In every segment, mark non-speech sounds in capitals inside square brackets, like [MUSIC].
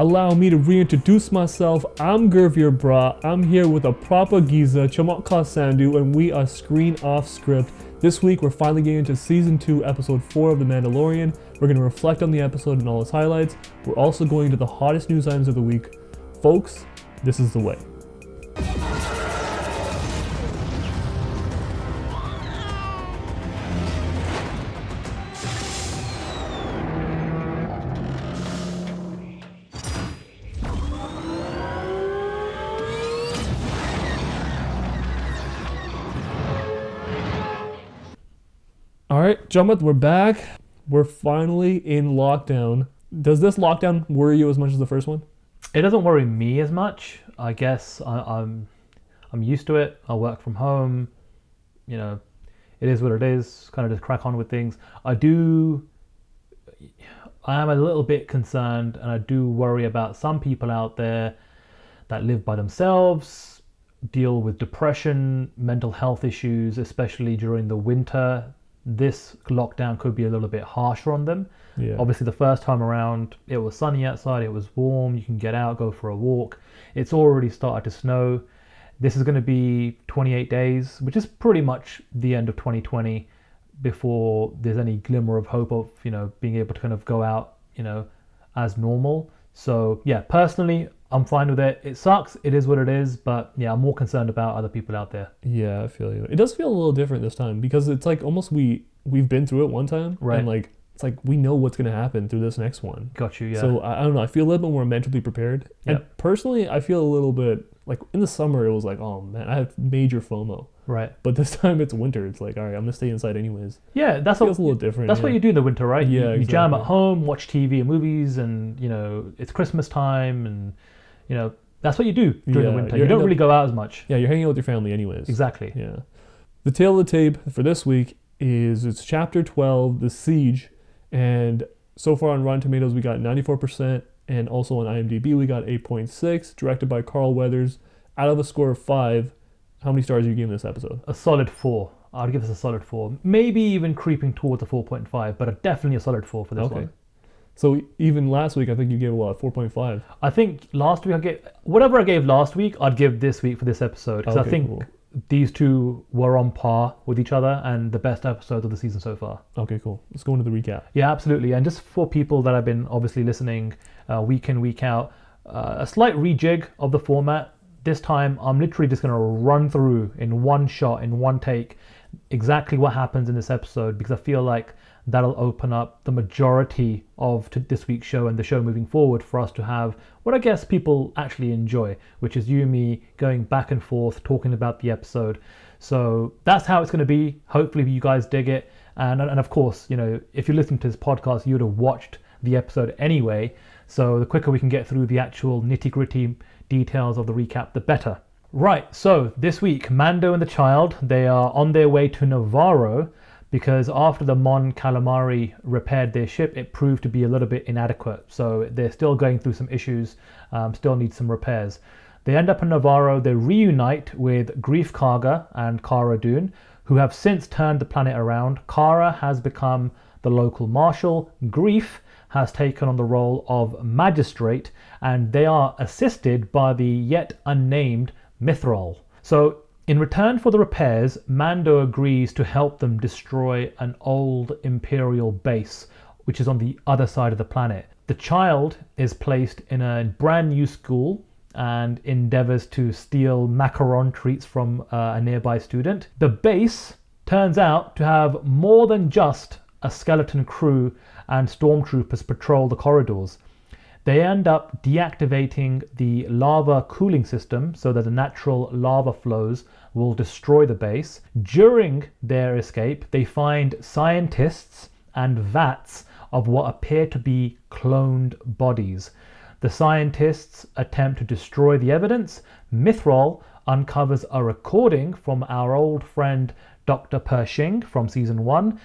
allow me to reintroduce myself. I'm Gurvir Bra. I'm here with a proper Giza, Chamak Sandu, and we are Screen Off Script. This week, we're finally getting into season 2, episode 4 of The Mandalorian. We're going to reflect on the episode and all its highlights. We're also going to the hottest news items of the week. Folks, this is the way. Jummet, we're back. We're finally in lockdown. Does this lockdown worry you as much as the first one? It doesn't worry me as much. I guess I, I'm I'm used to it. I work from home. You know, it is what it is. Kind of just crack on with things. I do. I am a little bit concerned, and I do worry about some people out there that live by themselves, deal with depression, mental health issues, especially during the winter. This lockdown could be a little bit harsher on them. Yeah. Obviously, the first time around, it was sunny outside, it was warm, you can get out, go for a walk. It's already started to snow. This is going to be 28 days, which is pretty much the end of 2020 before there's any glimmer of hope of, you know, being able to kind of go out, you know, as normal. So, yeah, personally, I'm fine with it. It sucks, it is what it is, but yeah, I'm more concerned about other people out there. Yeah, I feel you. It does feel a little different this time because it's like almost we we've been through it one time, Right. And like it's like we know what's gonna happen through this next one. Got you, yeah. So I, I don't know. I feel a little bit more mentally prepared. Yeah. And personally, I feel a little bit like in the summer it was like, oh man, I have major FOMO. right. But this [LAUGHS] time it's winter. It's like, all right, I'm gonna stay inside anyways. Yeah, that's Feels what, a little different. That's yeah. what you do in the winter, right? You- Yeah, you, jam exactly. at home, watch TV and movies, and you know it's Christmas time, and you know that's what you do during Yeah, the winter. you're don't really go out as much. Yeah, you're hanging out with your family anyways. Exactly. Yeah. The tale of the tape for this week is it's chapter 12, The Siege. And so far on Rotten Tomatoes, we got 94%. And also on IMDb, we got 8.6, directed by Carl Weathers. Out of a score of five, how many stars are you giving this episode? A solid four. I'd give this a solid four. Maybe even creeping towards a four point five, but a, definitely a solid four for this Okay. one. So even last week, I think you gave what, 4.5? I think last week I gave whatever I gave last week, I'd give this week for this episode because I think cool. these two were on par with each other and the best episodes of the season so far. Okay, cool. Let's go into the recap. Yeah, absolutely. And just for people that have been obviously listening uh, week in, week out, uh, a slight rejig of the format. This time, I'm literally just going to run through in one shot, in one take, exactly what happens in this episode because I feel like that'll open up the majority of this week's show and the show moving forward for us to have what I guess people actually enjoy, which is you and me going back and forth talking about the episode. So that's how it's going to be. Hopefully, you guys dig it. And, and of course, you know, if you're listening to this podcast, you would have watched the episode anyway. So the quicker we can get through the actual nitty gritty details of the recap, the better. Right, so this week, Mando and the child, they are on their way to Navarro because after the Mon Calamari repaired their ship, it proved to be a little bit inadequate. So they're still going through some issues, um, still need some repairs. They end up in Navarro, they reunite with Greef Karga and Cara Dune, who have since turned the planet around. Cara has become the local marshal, Greef has taken on the role of magistrate, and they are assisted by the yet unnamed Mythrol. So, in return for the repairs, Mando agrees to help them destroy an old Imperial base, which is on the other side of the planet. The child is placed in a brand new school and endeavors to steal macaron treats from uh, a nearby student. The base turns out to have more than just a skeleton crew and stormtroopers patrol the corridors. They end up deactivating the lava cooling system so that the natural lava flows will destroy the base. During their escape, they find scientists and vats of what appear to be cloned bodies. The scientists attempt to destroy the evidence. Mythrol uncovers a recording from our old friend Dr. Pershing from season 1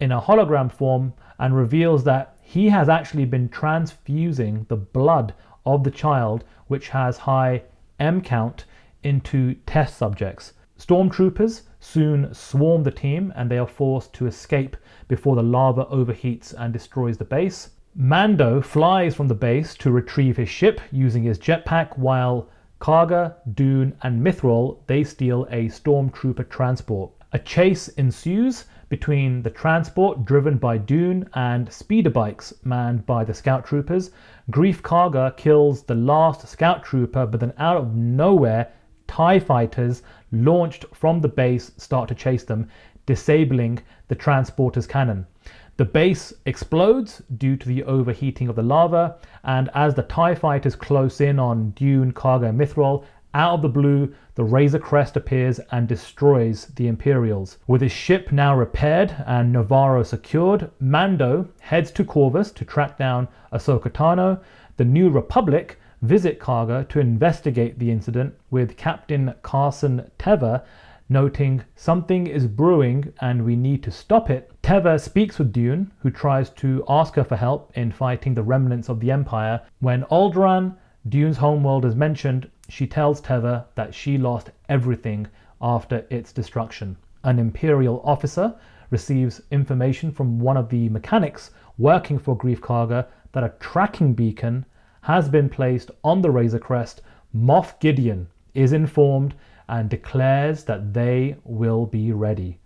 in a hologram form and reveals that he has actually been transfusing the blood of the child, which has high M count, into test subjects. Stormtroopers soon swarm the team and they are forced to escape before the lava overheats and destroys the base. Mando flies from the base to retrieve his ship using his jetpack while Karga, Dune, and Mythrol they steal a stormtrooper transport. A chase ensues between the transport driven by Dune and speeder bikes manned by the scout troopers. Greef Karga kills the last scout trooper, but then out of nowhere, TIE fighters launched from the base start to chase them, disabling the transporter's cannon. The base explodes due to the overheating of the lava, and as the TIE fighters close in on Dune, Karga, and Mythrol, out of the blue, the Razor Crest appears and destroys the Imperials. With his ship now repaired and Navarro secured, Mando heads to Corvus to track down Ahsoka Tano. The New Republic visit Karga to investigate the incident, with Captain Carson Teva noting something is brewing and we need to stop it. Teva speaks with Dune, who tries to ask her for help in fighting the remnants of the Empire. When Alderaan, Dune's homeworld, is mentioned, she tells Teva that she lost everything after its destruction. An Imperial officer receives information from one of the mechanics working for Greef Karga that a tracking beacon has been placed on the Razor Crest. Moff Gideon is informed and declares that they will be ready.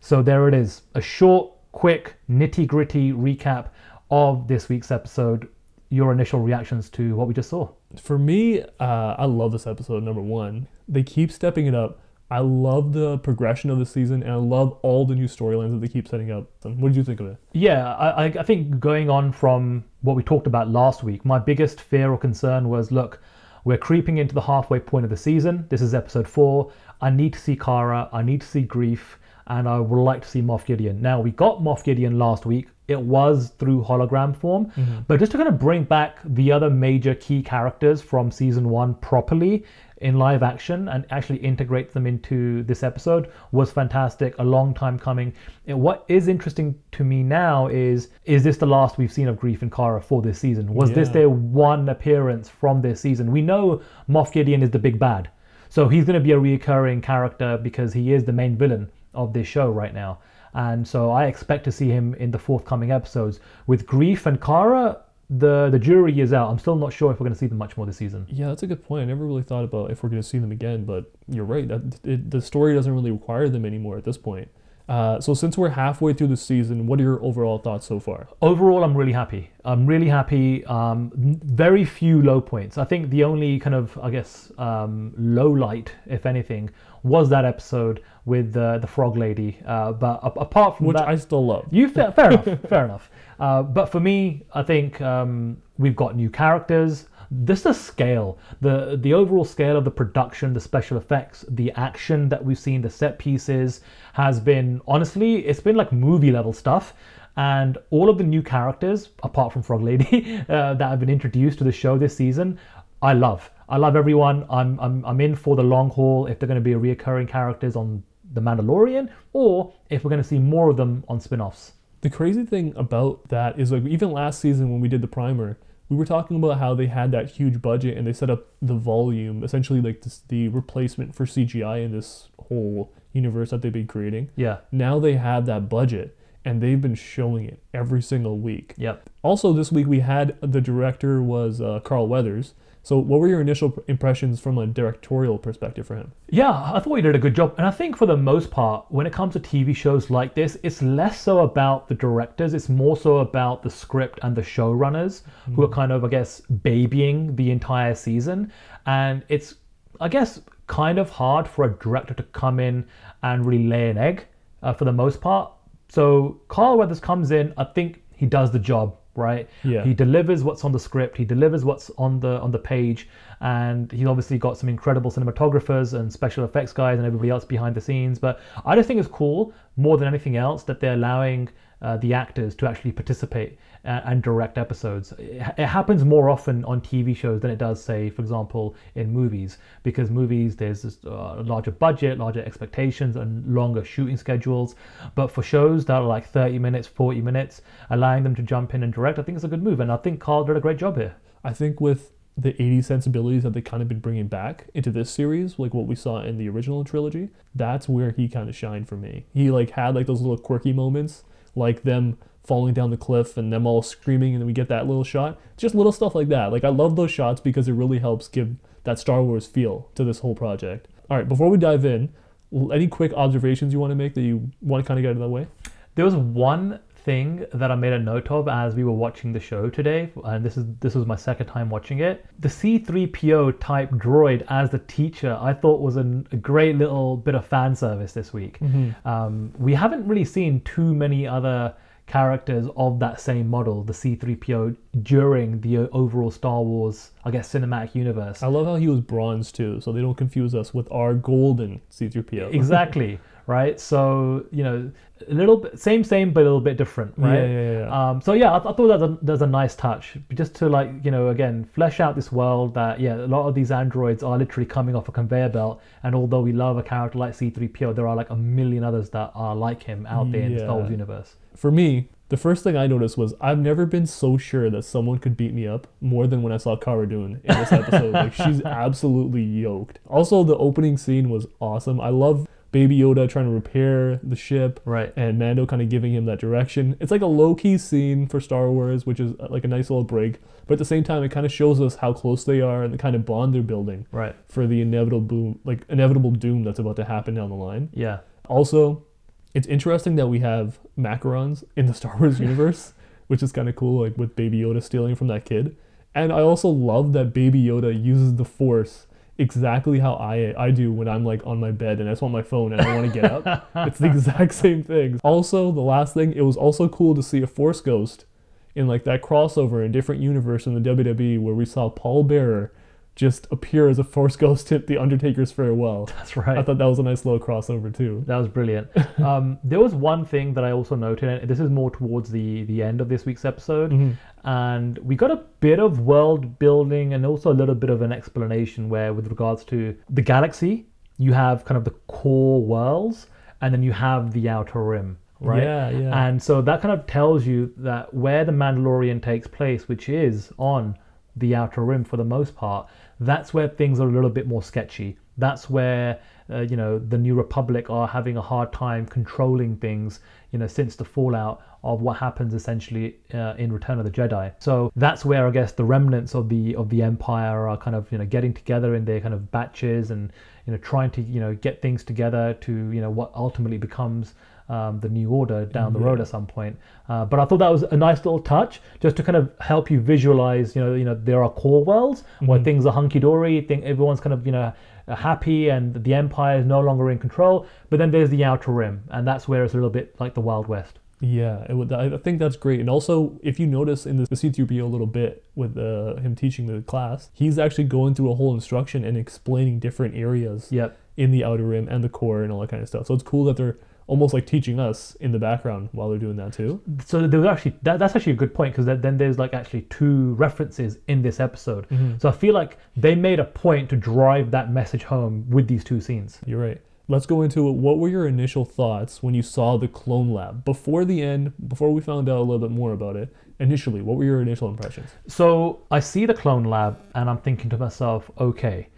So there it is a short, quick, nitty gritty recap of this week's episode. Your initial reactions to what we just saw. For me, uh, I love this episode, number one. They keep stepping it up. I love the progression of the season, and I love all the new storylines that they keep setting up. What did you think of it? Yeah, I, I think going on from what we talked about last week, my biggest fear or concern was look, we're creeping into the halfway point of the season. This is episode four. I need to see Cara. I need to see Greef, And I would like to see Moff Gideon. Now, we got Moff Gideon last week. It was through hologram form. Mm-hmm. But just to kind of bring back the other major key characters from season one properly, in live action and actually integrate them into this episode was fantastic. A long time coming. And what is interesting to me now is is this the last we've seen of Greef and Cara for this season? Was yeah. this their one appearance from this season? We know Moff Gideon is the big bad. So he's going to be a reoccurring character because he is the main villain of this show right now. And so I expect to see him in the forthcoming episodes. With Greef and Cara, the the jury is out. I'm still not sure if we're going to see them much more this season. Yeah, that's a good point. I never really thought about if we're going to see them again, but you're right. That it, the story doesn't really require them anymore at this point. Uh, so since we're halfway through the season, what are your overall thoughts so far? Overall, I'm really happy. I'm really happy. Um, very few low points. I think the only kind of, I guess, um, low light, if anything, was that episode with uh, the frog lady. Uh, but apart from which that, I still love. You fair, fair [LAUGHS] enough. Fair enough. Uh, but for me, I think um, we've got new characters. This the scale, the the overall scale of the production, the special effects, the action that we've seen, the set pieces has been honestly, it's been like movie level stuff. And all of the new characters, apart from Frog Lady, [LAUGHS] uh, that have been introduced to the show this season, I love. I love everyone. I'm, I'm, I'm in for the long haul if they're going to be reoccurring characters on The Mandalorian or if we're going to see more of them on spin offs. The crazy thing about that is like even last season when we did the primer, we were talking about how they had that huge budget and they set up the volume, essentially like this, the replacement for CGI in this whole universe that they've been creating. Yeah. Now they have that budget and they've been showing it every single week. Yep. Also, this week we had the director was uh, Carl Weathers, so, what were your initial impressions from a directorial perspective for him? Yeah, I thought he did a good job. And I think for the most part, when it comes to TV shows like this, it's less so about the directors, it's more so about the script and the showrunners mm. who are kind of, I guess, babying the entire season. And it's, I guess, kind of hard for a director to come in and really lay an egg uh, for the most part. So, Carl Weathers comes in, I think he does the job right? Yeah. He delivers what's on the script. He delivers what's on the on the page, and he's obviously got some incredible cinematographers and special effects guys and everybody else behind the scenes. But I just think it's cool more than anything else that they're allowing uh, the actors to actually participate and, direct episodes. It, it, happens more often on TV shows than it does, say, for example, in movies, because movies there's a uh, larger budget, larger expectations, and longer shooting schedules. But for shows that are like 30 minutes, 40 minutes, allowing them to jump in and direct, I think it's a good move. And I think Carl did a great job here. I think with the 80s sensibilities that they kind of been bringing back into this series like what we saw in the original trilogy that's where he kind of shined for me he like had like those little quirky moments like them falling down the cliff and them all screaming, and then we get that little shot. Just little stuff like that. Like I love those shots because it really helps give that Star Wars feel to this whole project. All right, before we dive in, any quick observations you want to make that you want to kind of get out of the way? There was one thing that I made a note of as we were watching the show today, and this is this was my second time watching it. The C3PO type droid as the teacher, I thought was an, a great little bit of fan service this week. Um, we haven't really seen too many other characters of that same model, the C3PO, during the overall Star Wars, I guess, cinematic universe. I love how he was bronze too, so they don't confuse us with our golden C3PO. [LAUGHS] exactly right so you know a little bit same same but a little bit different right Yeah, yeah, yeah. um so yeah i, I thought that was a, that's a nice touch just to like you know again flesh out this world that yeah a lot of these androids are literally coming off a conveyor belt and although we love a character like c3po there are like a million others that are like him out there in the star wars universe For me, the first thing I noticed was I've never been so sure that someone could beat me up more than when I saw Cara Dune in this episode. like she's [LAUGHS] absolutely yoked. Also, the opening scene was awesome. I love Baby Yoda trying to repair the ship. right and Mando kind of giving him that direction. It's like a low key scene for Star Wars, which is uh, like a nice little break. But at the same time, it kind of shows us how close they are and the kind of bond they're building right for the inevitable boom, like inevitable doom that's about to happen down the line. yeah Also, it's interesting that we have macarons in the [LAUGHS] Star Wars universe, which is kind of cool, like with Baby Yoda stealing from that kid. And I also love that Baby Yoda uses the Force exactly how I I do when I'm like on my bed and I just want my phone and I want to get up. [LAUGHS] it's the exact same thing. Also, the last thing, it was also cool to see a Force ghost in like that crossover in different universe in the WWE where we saw Paul Bearer just appear as a Force ghost at the Undertaker's farewell. [LAUGHS] that's right I thought that was a nice little crossover too. That was brilliant. [LAUGHS] um, there was one thing that I also noted, and this is more towards the the end of this week's episode, Mm-hmm. and we got a bit of world building and also a little bit of an explanation where, with regards to the galaxy, you have kind of the core worlds, and then you have the outer rim. Right. Yeah, yeah. And so that kind of tells you that where the Mandalorian takes place, which is on the outer rim for the most part, that's where things are a little bit more sketchy. That's where uh, you know the New Republic are having a hard time controlling things. You know, since the fallout of what happens essentially uh, in Return of the Jedi. So that's where I guess the remnants of the of the Empire are kind of you know getting together in their kind of batches and you know trying to you know get things together to you know what ultimately becomes um, the new order down the road at some point. Uh, but I thought that was a nice little touch, just to kind of help you visualize. You know, you know, there are core worlds where things are hunky dory. Think everyone's kind of you know happy, and the empire is no longer in control. But then there's the outer rim, and that's where it's a little bit like the Wild West. Yeah, it would, I think that's great. And also, if you notice in the, the C3PO a little bit with uh, him teaching the class, he's actually going through a whole instruction and explaining different areas Yep. in the outer rim and the core and all that kind of stuff. So it's cool that they're almost like teaching us in the background while they're doing that too. so there was actually that, that's actually a good point because then there's like actually two references in this episode mm-hmm. so i feel like they made a point to drive that message home with these two scenes You're right. Let's go into it. What were your initial thoughts when you saw the clone lab before the end? Before we found out a little bit more about it, initially, what were your initial impressions? so i see the clone lab and i'm thinking to myself okay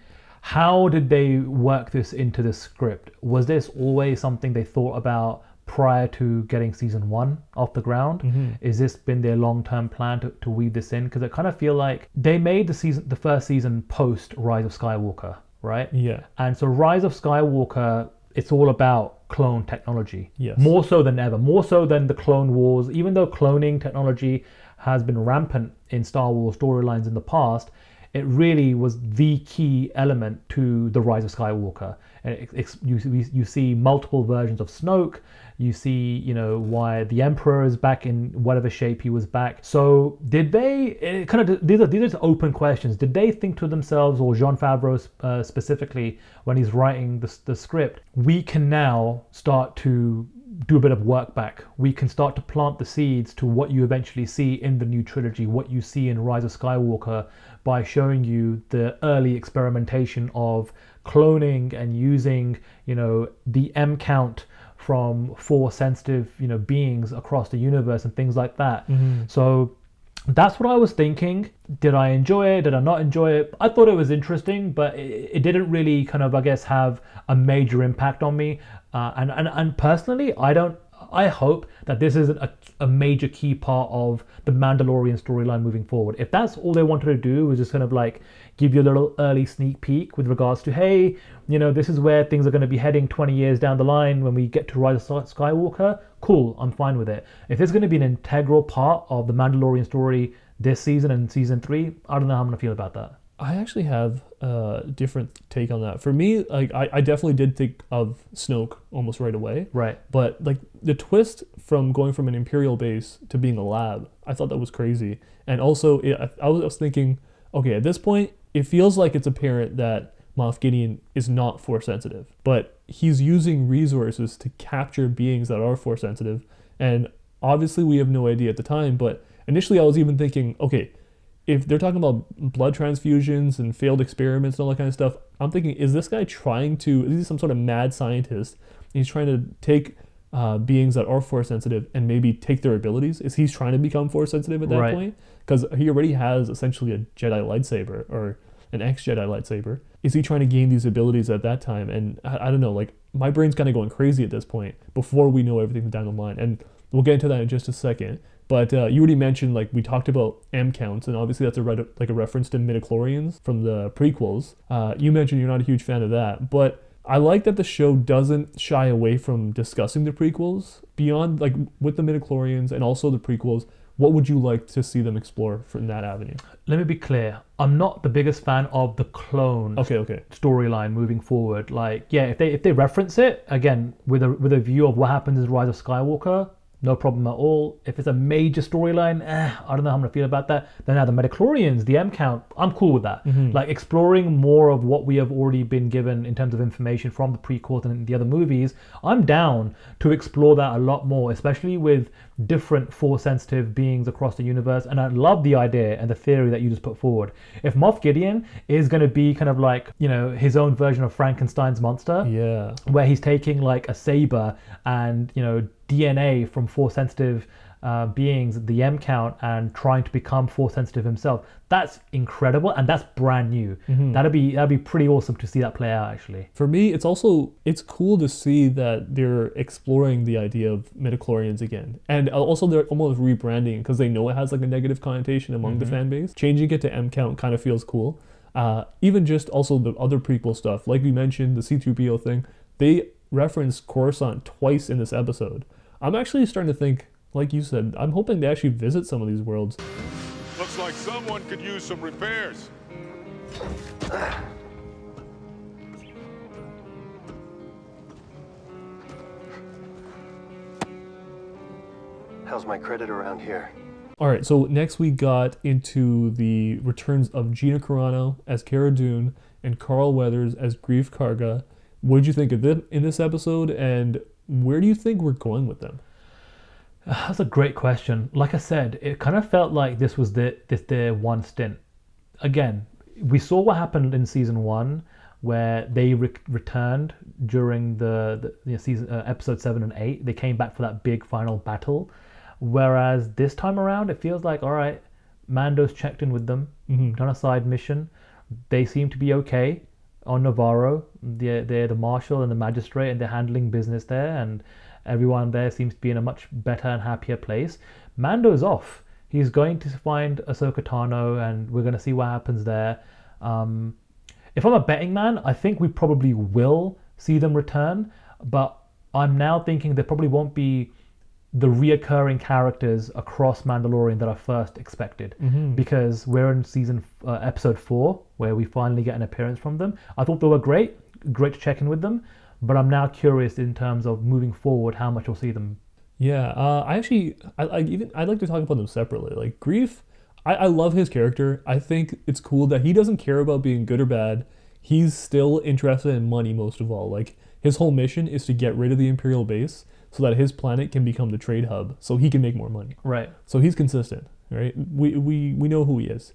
how did they work this into the script was this always something they thought about prior to getting season one off the ground mm-hmm. is this been their long-term plan to, to weave this in because i kind of feel like they made the season the first season post rise of skywalker right Yeah. And so Rise of Skywalker, it's all about clone technology. Yes. More so than ever. More so than the Clone Wars. Even though cloning technology has been rampant in Star Wars storylines in the past, it really was the key element to the Rise of Skywalker. And it, you, you- see multiple versions of Snoke. You see, you know, why the Emperor is back in whatever shape he was back. So, did they it kind of these are these are open questions? Did they think to themselves, or Jon Favreau uh, specifically, when he's writing the, the script, we can now start to do a bit of work back. We can start to plant the seeds to what you eventually see in the new trilogy, what you see in Rise of Skywalker, by showing you the early experimentation of cloning and using, you know, the M count from four sensitive, you know, beings across the universe and things like that. So that's what I was thinking. Did I enjoy it? Did I not enjoy it? I thought it was interesting, but it, it didn't really kind of, I guess, have a major impact on me. Uh, and, and and personally, I don't. I hope that this isn't a, a major key part of the Mandalorian storyline moving forward. If that's all they wanted to do was just kind of like give you a little early sneak peek with regards to, hey, you know, this is where things are going to be heading 20 years down the line when we get to Rise of Skywalker, cool, I'm fine with it. If it's going to be an integral part of the Mandalorian story this season and season three, I don't know how I'm going to feel about that. I actually have a different take on that. For me, like I, I definitely did think of Snoke almost right away. Right. But like the twist from going from an Imperial base to being a lab, I thought that was crazy. And also, it, I, was, I was thinking, okay, at this point, it feels like it's apparent that Moff Gideon is not force sensitive, but he's using resources to capture beings that are force sensitive. And obviously, we have no idea at the time. But initially, I was even thinking, okay if they're talking about blood transfusions and failed experiments and all that kind of stuff, I'm thinking, is this guy trying to, is he some sort of mad scientist? He's trying to take uh, beings that are force sensitive and maybe take their abilities? Is he's trying to become force sensitive at that Right. point? Because he already has essentially a Jedi lightsaber or an ex Jedi lightsaber. Is he trying to gain these abilities at that time? And I, I don't know, like my brain's kind of going crazy at this point before we know everything down the line. And we'll get into that in just a second. But uh, you already mentioned like we talked about M counts, and obviously that's a re- like a reference to midichlorians from the prequels. Uh, you mentioned you're not a huge fan of that, but I like that the show doesn't shy away from discussing the prequels beyond like with the midichlorians and also the prequels. What would you like to see them explore from that avenue? Let me be clear. I'm not the biggest fan of the clone Okay, okay. storyline moving forward. Like, yeah, if they if they reference it again with a with a view of what happens in Rise of Skywalker, no problem at all. If it's a major storyline, eh, I don't know how I'm gonna feel about that. Then now the Midichlorians, the M count, I'm cool with that. Like exploring more of what we have already been given in terms of information from the prequels and the other movies, I'm down to explore that a lot more, especially with different force sensitive beings across the universe. And I love the idea and the theory that you just put forward. If Moff Gideon is going to be kind of like, you know, his own version of Frankenstein's monster, Yeah. where he's taking like a saber and, you know, DNA from force sensitive uh, beings, the M count, and trying to become force sensitive himself. That's incredible and that's brand new. That'd be that'd be pretty awesome to see that play out actually. For me, it's also it's cool to see that they're exploring the idea of midichlorians again, and also they're almost rebranding because they know it has like a negative connotation among the fan base. Changing it to M count kind of feels cool. Uh, even just also the other prequel stuff, like we mentioned, the C-3PO thing, they reference Coruscant twice in this episode. I'm actually starting to think, like you said, I'm hoping to actually visit some of these worlds. Looks like someone could use some repairs. How's my credit around here? All right, so next we got into the returns of Gina Carano as Cara Dune and Carl Weathers as Greef Karga. What did you think of them in this episode, and where do you think we're going with them? [SIGHS] That's a great question. Like I said, it kind of felt like this was the this their one stint. Again, we saw what happened in season one, where they re- returned during the, the you know, season uh, episode seven and eight. They came back for that big final battle. Whereas this time around, it feels like all right, Mando's checked in with them, done a side mission. They seem to be okay on Navarro. They're, they're the marshal and the magistrate, and they're handling business there, and everyone there seems to be in a much better and happier place. Mando's off. He's going to find Ahsoka Tano, and we're going to see what happens there. Um, if I'm a betting man, I think we probably will see them return, but I'm now thinking there probably won't be the reoccurring characters across Mandalorian that I first expected because we're in season uh, episode four where we finally get an appearance from them. I thought they were great, great to check in with them, but I'm now curious in terms of moving forward how much we'll see them. Yeah, uh, I actually, I, I even I'd like to talk about them separately. Like Greef, I, I love his character. I think it's cool that he doesn't care about being good or bad. He's still interested in money most of all. Like his whole mission is to get rid of the Imperial base so that his planet can become the trade hub, so he can make more money. Right. So he's consistent, right? We we we know who he is.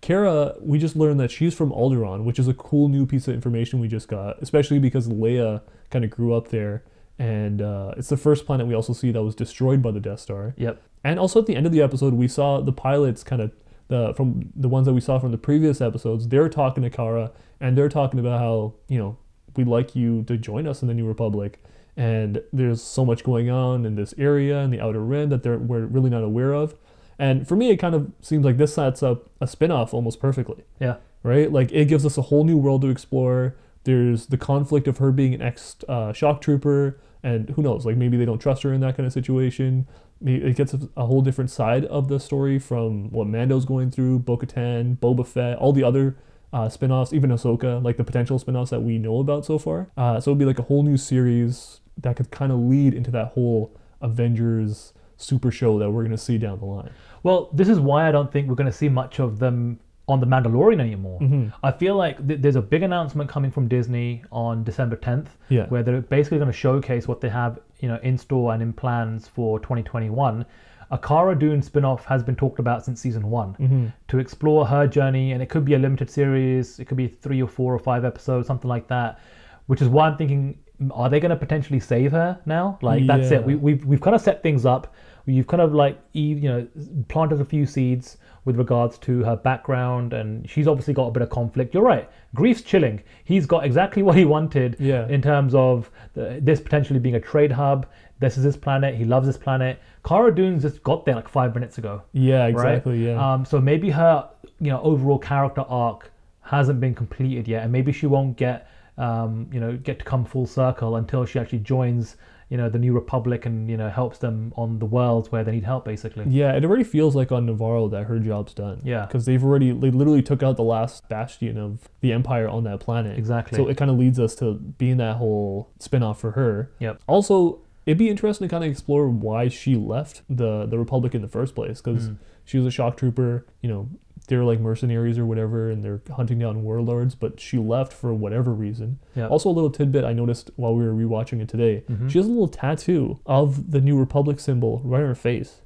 Cara, we just learned that she's from Alderaan, which is a cool new piece of information we just got, especially because Leia kind of grew up there, and uh, it's the first planet we also see that was destroyed by the Death Star. Yep. And also at the end of the episode, we saw the pilots kind of the from the ones that we saw from the previous episodes. They're talking to Cara, and they're talking about how you know we'd like you to join us in the New Republic. And there's so much going on in this area in the outer rim that they're we're really not aware of. And for me, it kind of seems like this sets up a spin-off almost perfectly Yeah. right? Like it gives us a whole new world to explore. There's the conflict of her being an ex uh, shock trooper, and who knows? Like maybe they don't trust her in that kind of situation. It gets a, whole different side of the story from what Mando's going through, Bo-Katan, Boba Fett, all the other uh, spin-offs, even Ahsoka, like the potential spin-offs that we know about so far. Uh, so it'd be like a whole new series that could kind of lead into that whole Avengers super show that we're gonna see down the line. Well, this is why I don't think we're going to see much of them on The Mandalorian anymore. Mm-hmm. I feel like th- there's a big announcement coming from Disney on December 10th, Yeah. where they're basically going to showcase what they have, you know, in store and in plans for 2021. A Cara Dune spin-off has been talked about since season one Mm-hmm. to explore her journey, and it could be a limited series. It could be three or four or five episodes, something like that. Which is why I'm thinking, are they going to potentially save her now? Like that's Yeah. it. We, we've we've kind of set things up. You've kind of like you know planted a few seeds with regards to her background, and she's obviously got a bit of conflict. You're right. Greef's chilling. He's got exactly [LAUGHS] what he wanted Yeah. in terms of the, this potentially being a trade hub. This is his planet. He loves this planet. Cara Dune's just got there like five minutes ago Yeah, right? exactly. Yeah. Um, so maybe her, you know, overall character arc hasn't been completed yet, and maybe she won't get, um, you know, get to come full circle until she actually joins, you know, the New Republic and you know helps them on the worlds where they need help, basically. Yeah, it already feels like on Navarro that her job's done. Yeah. Because they've already, they literally took out the last bastion of the Empire on that planet. Exactly. So it kind of leads us to being that whole spin off for her. Yep. Also, it'd be interesting to kind of explore why she left the, the Republic in the first place. Because Hmm. she was a shock trooper, you know, they're like mercenaries or whatever, and they're hunting down warlords, but she left for whatever reason. Also, a little tidbit I noticed while we were rewatching it today Mm-hmm. she has a little tattoo of the New Republic symbol right on her face.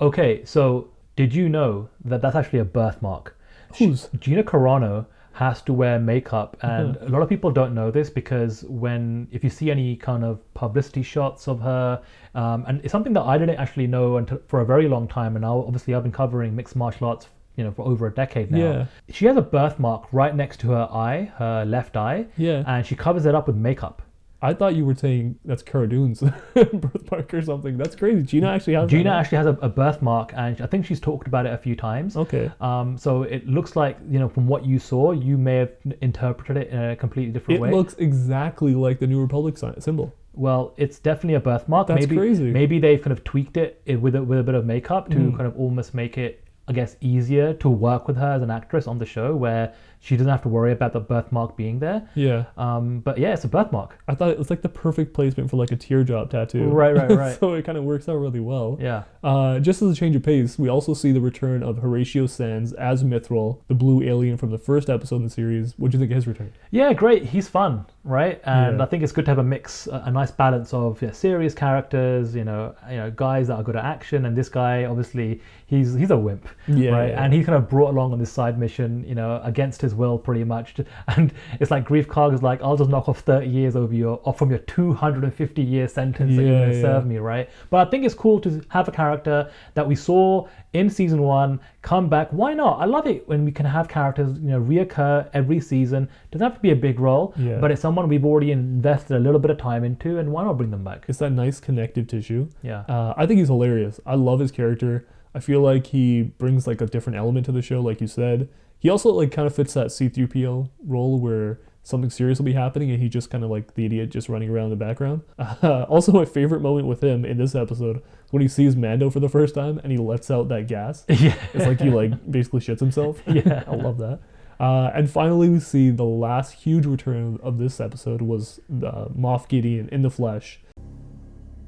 Okay, so did you know that that's actually a birthmark? Whose? Gina Carano has to wear makeup, and a lot of people don't know this because when if you see any kind of publicity shots of her, um, and it's something that I didn't actually know until for a very long time, and now obviously I've been covering mixed martial arts, you know, for over a decade now. Yeah. She has a birthmark right next to her eye, her left eye, Yeah. and she covers it up with makeup. I thought you were saying that's Cara Dune's [LAUGHS] birthmark or something. That's crazy. Gina actually has Gina actually has a, a birthmark, and I think she's talked about it a few times. Okay. Um, so it looks like you know from what you saw, you may have interpreted it in a completely different It way. It looks exactly like the New Republic symbol. well, it's definitely a birthmark. That's maybe, crazy. Maybe they've kind of tweaked it with a, with a bit of makeup to Mm. kind of almost make it, I guess, easier to work with her as an actress on the show, where she doesn't have to worry about the birthmark being there. Yeah. Um, but yeah, it's a birthmark. I thought it was like the perfect placement for like a teardrop tattoo. Right, right, right. [LAUGHS] so it kind of works out really well. Yeah. Uh, just as a change of pace, we also see the return of Horatio Sanz as Mythrol, the blue alien from the first episode in the series. What do you think of his return? Yeah, great. He's fun, right? And Yeah. I think it's good to have a mix, a, a nice balance of yeah, serious characters, you know, you know, guys that are good at action, and this guy obviously he's he's a wimp, Yeah, right? yeah. And he's kind of brought along on this side mission, you know, against his will, pretty much. [LAUGHS] And it's like Greef Karg is like, I'll just knock off thirty years over your, off from your two hundred and fifty year sentence that you're going to yeah. serve me, right? But I think it's cool to have a character that we saw in season one come back. Why not? I love it when we can have characters, you know, reoccur every season. Doesn't have to be a big role, Yeah. but it's someone we've already invested a little bit of time into, and why not bring them back? It's that nice connective tissue. Yeah. Uh, I think he's hilarious. I love his character. I feel like he brings like a different element to the show, like you said. He also like kind of fits that C3PO role where something serious will be happening and he just kind of like the idiot just running around in the background. Uh, [LAUGHS] also, my favorite moment with him in this episode when he sees Mando for the first time and he lets out that gas. [LAUGHS] yeah. It's like he like basically shits himself. [LAUGHS] Yeah. I love that. Uh, and finally, we see the last huge return of this episode was uh, Moff Gideon in the flesh.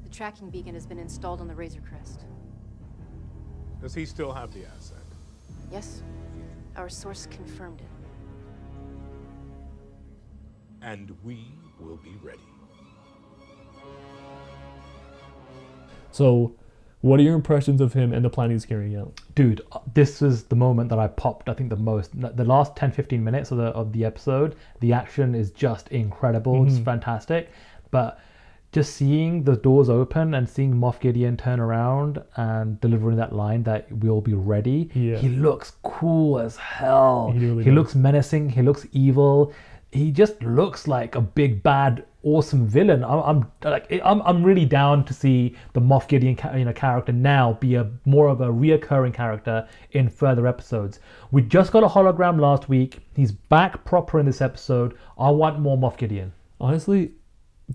The tracking beacon has been installed on the Razor Crest. Does he still have the asset? Yes, our source confirmed it. And we will be ready. So, what are your impressions of him and the plan he's carrying out? dude uh, this was the moment that i popped i think the most the last 10 15 minutes of the of the episode the action is just incredible it's fantastic but just seeing the doors open and seeing Moff Gideon turn around and delivering that line that we'll be ready, Yeah. he looks cool as hell. He really he looks menacing. He looks evil. He just looks like a big bad awesome villain. I'm, I'm like I'm, I'm really down to see the Moff Gideon you know character now be a more of a reoccurring character in further episodes. We just got a hologram last week. He's back proper in this episode. I want more Moff Gideon. Honestly,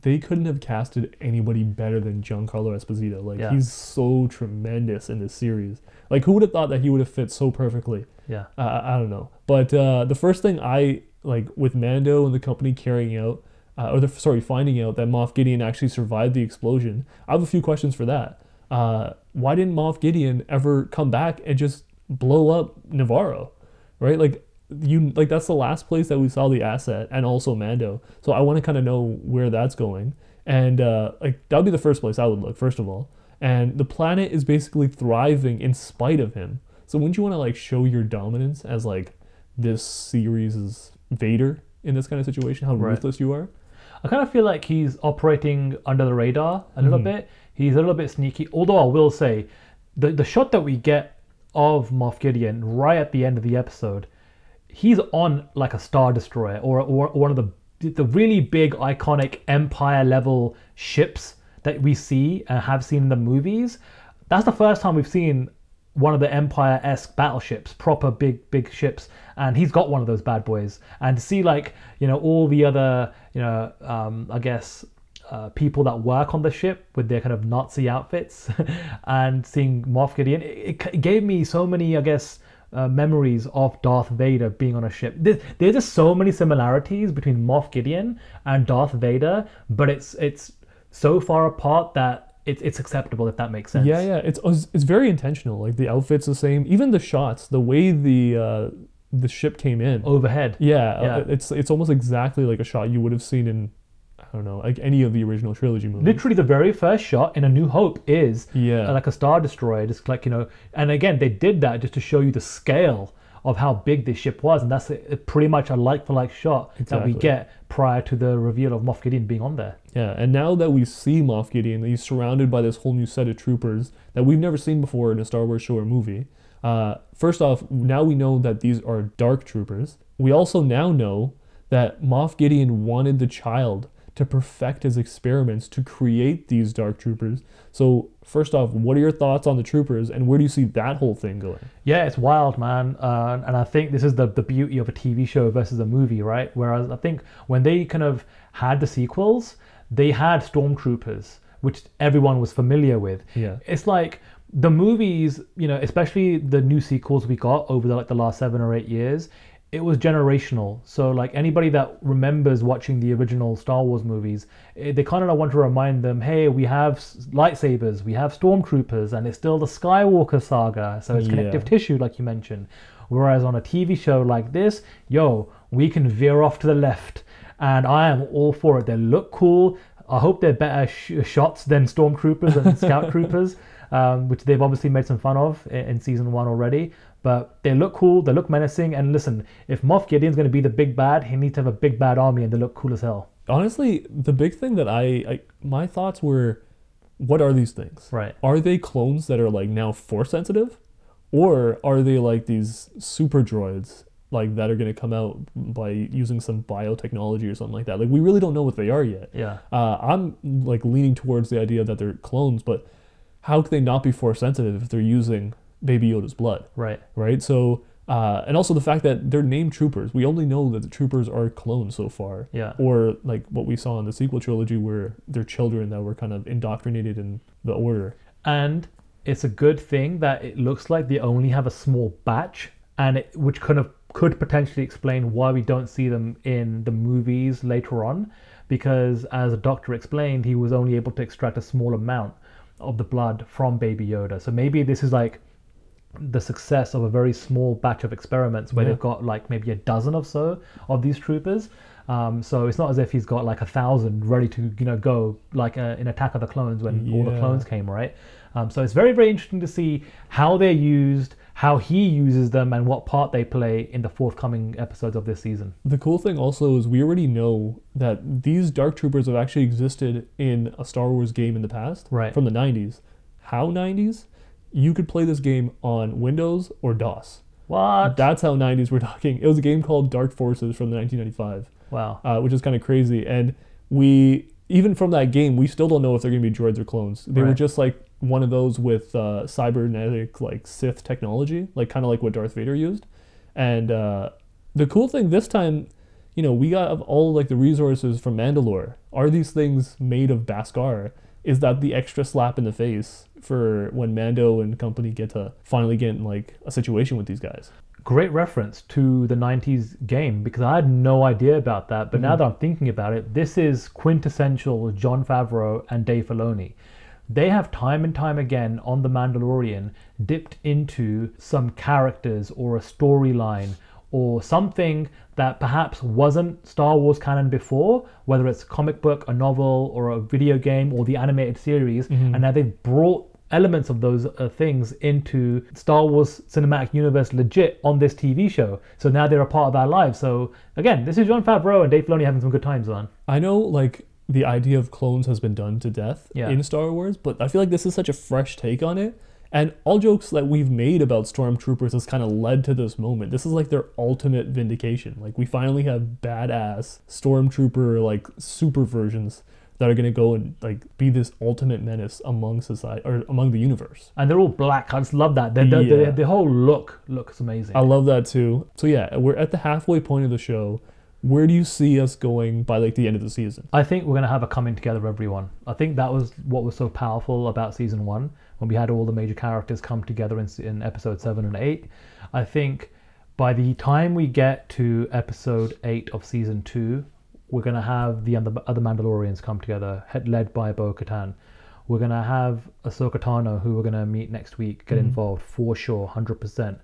they couldn't have casted anybody better than Giancarlo Esposito. Like Yeah. he's so tremendous in this series. Like who would have thought that he would have fit so perfectly? Yeah. Uh, I don't know. But uh, the first thing I like with Mando and the company carrying out, uh, or the, sorry, finding out that Moff Gideon actually survived the explosion, I have a few questions for that. Uh, why didn't Moff Gideon ever come back and just blow up Navarro? Right? Like you like that's the last place that we saw the asset and also Mando. So I want to kind of know where that's going. And uh, like that would be the first place I would look, first of all. And the planet is basically thriving in spite of him. So wouldn't you want to like show your dominance as like this series' is Vader in this kind of situation? How Right. ruthless you are? I kind of feel like he's operating under the radar a little bit. He's a little bit sneaky. Although I will say, the the shot that we get of Moff Gideon right at the end of the episode, he's on like a star destroyer or, or one of the the really big iconic Empire level ships that we see and have seen in the movies. That's the first time we've seen one of the Empire esque battleships, proper big, big ships, and he's got one of those bad boys. And to see like you know all the other you know um, I guess uh, people that work on the ship with their kind of Nazi outfits, [LAUGHS] and seeing Moff Gideon, it, it gave me so many I guess. Uh, memories of Darth Vader being on a ship. There, there's just so many similarities between Moff Gideon and Darth Vader, but it's it's so far apart that it's it's acceptable if that makes sense. Yeah, yeah. It's it's very intentional. Like the outfits the same, even the shots, the way the uh, the ship came in. Overhead. Yeah, Oh, Yeah. uh, it's it's almost exactly like a shot you would have seen in don't know, like any of the original trilogy movies. literally the very first shot in A New Hope is Yeah. uh, like a star destroyer, just like you know. And again, they did that just to show you the scale of how big this ship was, and that's a, pretty much a like for like shot that we get prior to the reveal of Moff Gideon being on there. Yeah, and now that we see Moff Gideon, he's surrounded by this whole new set of troopers that we've never seen before in a Star Wars show or movie. Uh, first off, now we know that these are dark troopers. We also now know that Moff Gideon wanted the child to perfect his experiments to create these dark troopers. So, first off, what are your thoughts on the troopers, and where do you see that whole thing going? Yeah, it's wild, man. Uh, and I think this is the, the beauty of a TV show versus a movie, right? Whereas I think when they kind of had the sequels, they had stormtroopers, which everyone was familiar with. Yeah. It's like the movies, you know, especially the new sequels we got over the, like the last seven or eight years, it was generational. So like anybody that remembers watching the original Star Wars movies, eh, they kind of want to remind them, hey, we have lightsabers, we have stormtroopers, and it's still the Skywalker saga, so it's Yeah. connective tissue, like you mentioned. Whereas on a TV show like this, yo, we can veer off to the left, and I am all for it. They look cool. I hope they're better sh- shots than stormtroopers and scout [LAUGHS] troopers, um, which they've obviously made some fun of in, in season one already. But they look cool. They look menacing. And listen, if Moff Gideon's going to be the big bad, he needs to have a big bad army, and they look cool as hell. Honestly, the big thing that I, I my thoughts were, what are these things? Right. Are they clones that are like now force sensitive, or are they like these super droids like that are going to come out by using some biotechnology or something like that? Like we really don't know what they are yet. Yeah. Uh, I'm like leaning towards the idea that they're clones, but how could they not be force sensitive if they're using Baby Yoda's blood? Right. right? So, uh, and also the fact that they're named troopers. We only know that the troopers are clones so far. Yeah. Or like what we saw in the sequel trilogy, where they're children that were kind of indoctrinated in the order. and it's a good thing that it looks like they only have a small batch and it, which kind of could potentially explain why we don't see them in the movies later on because as the doctor explained he was only able to extract a small amount of the blood from baby yoda so maybe this is like the success of a very small batch of experiments where Yeah. they've got like maybe a dozen or so of these troopers. Um, so it's not as if he's got like a thousand ready to you know go like uh, in Attack of the Clones when all the clones came, right? Um, so it's very very interesting to see how they're used, how he uses them, and what part they play in the forthcoming episodes of this season. The cool thing also is we already know that these Dark Troopers have actually existed in a Star Wars game in the past, Right. From the 90s. How 90s? You could play this game on Windows or DOS. What? That's how 90s we're talking. It was a game called Dark Forces from 1995. wow. uh, which is kind of crazy. And we even from that game, we still don't know if they're gonna be droids or clones. They were just like one of those with uh, cybernetic like Sith technology, like kind of like what Darth Vader used. And uh, the cool thing this time, you know, we got all like the resources from Mandalore. Are these things made of Beskar? Is that the extra slap in the face for when Mando and company get to finally get in like a situation with these guys? Great reference to the 90s game because I had no idea about that. But Mm-hmm. now that I'm thinking about it, this is quintessential Jon Favreau and Dave Filoni. They have time and time again on The Mandalorian dipped into some characters or a storyline or something that perhaps wasn't Star Wars canon before, whether it's a comic book, a novel, or a video game, or the animated series, and now they've brought elements of those uh, things into Star Wars cinematic universe legit on this TV show. So now they're a part of our lives. So again, this is Jon Favreau and Dave Filoni having some good times on. I know like the idea of clones has been done to death Yeah. in Star Wars, but I feel like this is such a fresh take on it. And all jokes that we've made about stormtroopers has kind of led to this moment. This is like their ultimate vindication. Like we finally have badass stormtrooper like super versions that are gonna go and like be this ultimate menace among society or among the universe. And they're all black. I just love that. The, the, Yeah. the, the whole look looks amazing. I love that too. So yeah, we're at the halfway point of the show. Where do you see us going by like the end of the season? I think we're going to have a coming together of everyone. I think that was what was so powerful about season one when we had all the major characters come together in, in episode seven and eight. I think by the time we get to episode eight of season two, we're going to have the other, Mandalorians come together, led by Bo Katan. We're going to have Ahsoka Tano, who we're going to meet next week, get mm-hmm. involved for sure, 100%.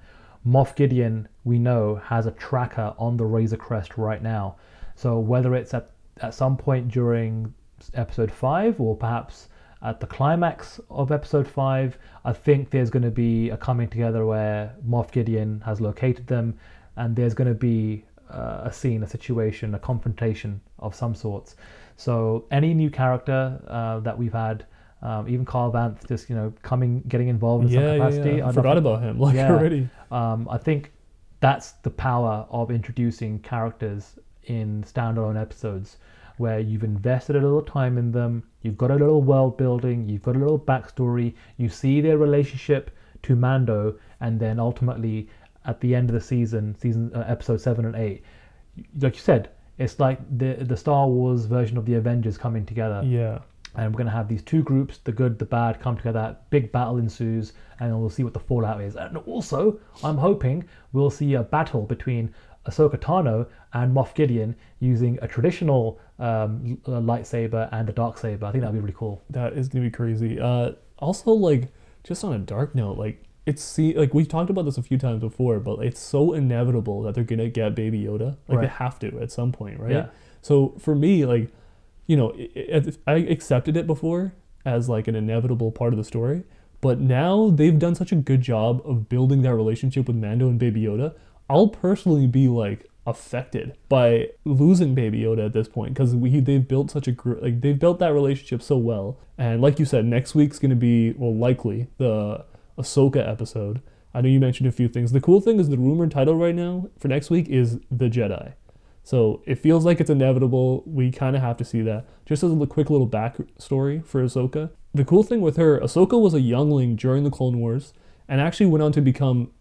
Moff Gideon, we know, has a tracker on the Razor Crest right now. So whether it's at, at some point during episode 5 or perhaps at the climax of episode 5, I think there's going to be a coming together where Moff Gideon has located them and there's going to be uh, a scene, a situation, a confrontation of some sorts. So any new character uh, that we've had, um, even Carl Vanth, just you know, coming, getting involved in Yeah, some capacity. yeah. I I'd forgot about him like [LAUGHS] Yeah. already. um, I think that's the power of introducing characters in standalone episodes where you've invested a little time in them, you've got a little world building, you've got a little backstory, you see their relationship to Mando, and then ultimately at the end of the season, season uh, episode seven and eight, like you said, it's like the the Star Wars version of the Avengers coming together Yeah. and we're going to have these two groups the good the bad come together big battle ensues and we'll see what the fallout is and also i'm hoping we'll see a battle between Ahsoka Tano and Moff Gideon using a traditional um, l- lightsaber and a dark saber. I think that'd be really cool. That is gonna be crazy. Uh, also, like, just on a dark note, like, it's see, like we've talked about this a few times before, but it's so inevitable that they're gonna get Baby Yoda. Like, Right. they have to at some point, right? Yeah. So for me, like, you know, i i I accepted it before as like an inevitable part of the story, but now they've done such a good job of building that relationship with Mando and Baby Yoda. I'll personally be like affected by losing Baby Yoda at this point because we they've built such a like they've built that relationship so well. And like you said, next week's gonna be well likely the Ahsoka episode. I know you mentioned a few things. The cool thing is the rumored title right now for next week is The Jedi. So it feels like it's inevitable. We kind of have to see that. Just as a quick little backstory for Ahsoka. The cool thing with her, Ahsoka was a youngling during the Clone Wars and actually went on to become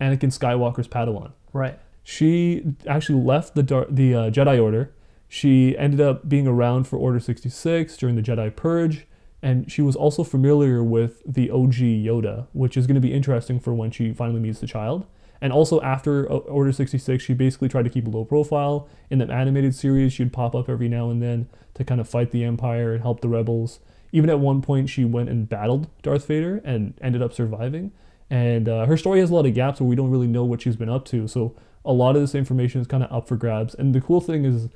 Anakin Skywalker's Padawan. Right. She actually left the Dar- the uh, Jedi Order. She ended up being around for Order 66 during the Jedi Purge, and she was also familiar with the OG Yoda, which is going to be interesting for when she finally meets the child. And also after Order 66, she basically tried to keep a low profile. In the animated series, she'd pop up every now and then to kind of fight the Empire and help the rebels. Even at one point, she went and battled Darth Vader and ended up surviving. And uh, her story has a lot of gaps where we don't really know what she's been up to. So a lot of this information is kind of up for grabs. And the cool thing is,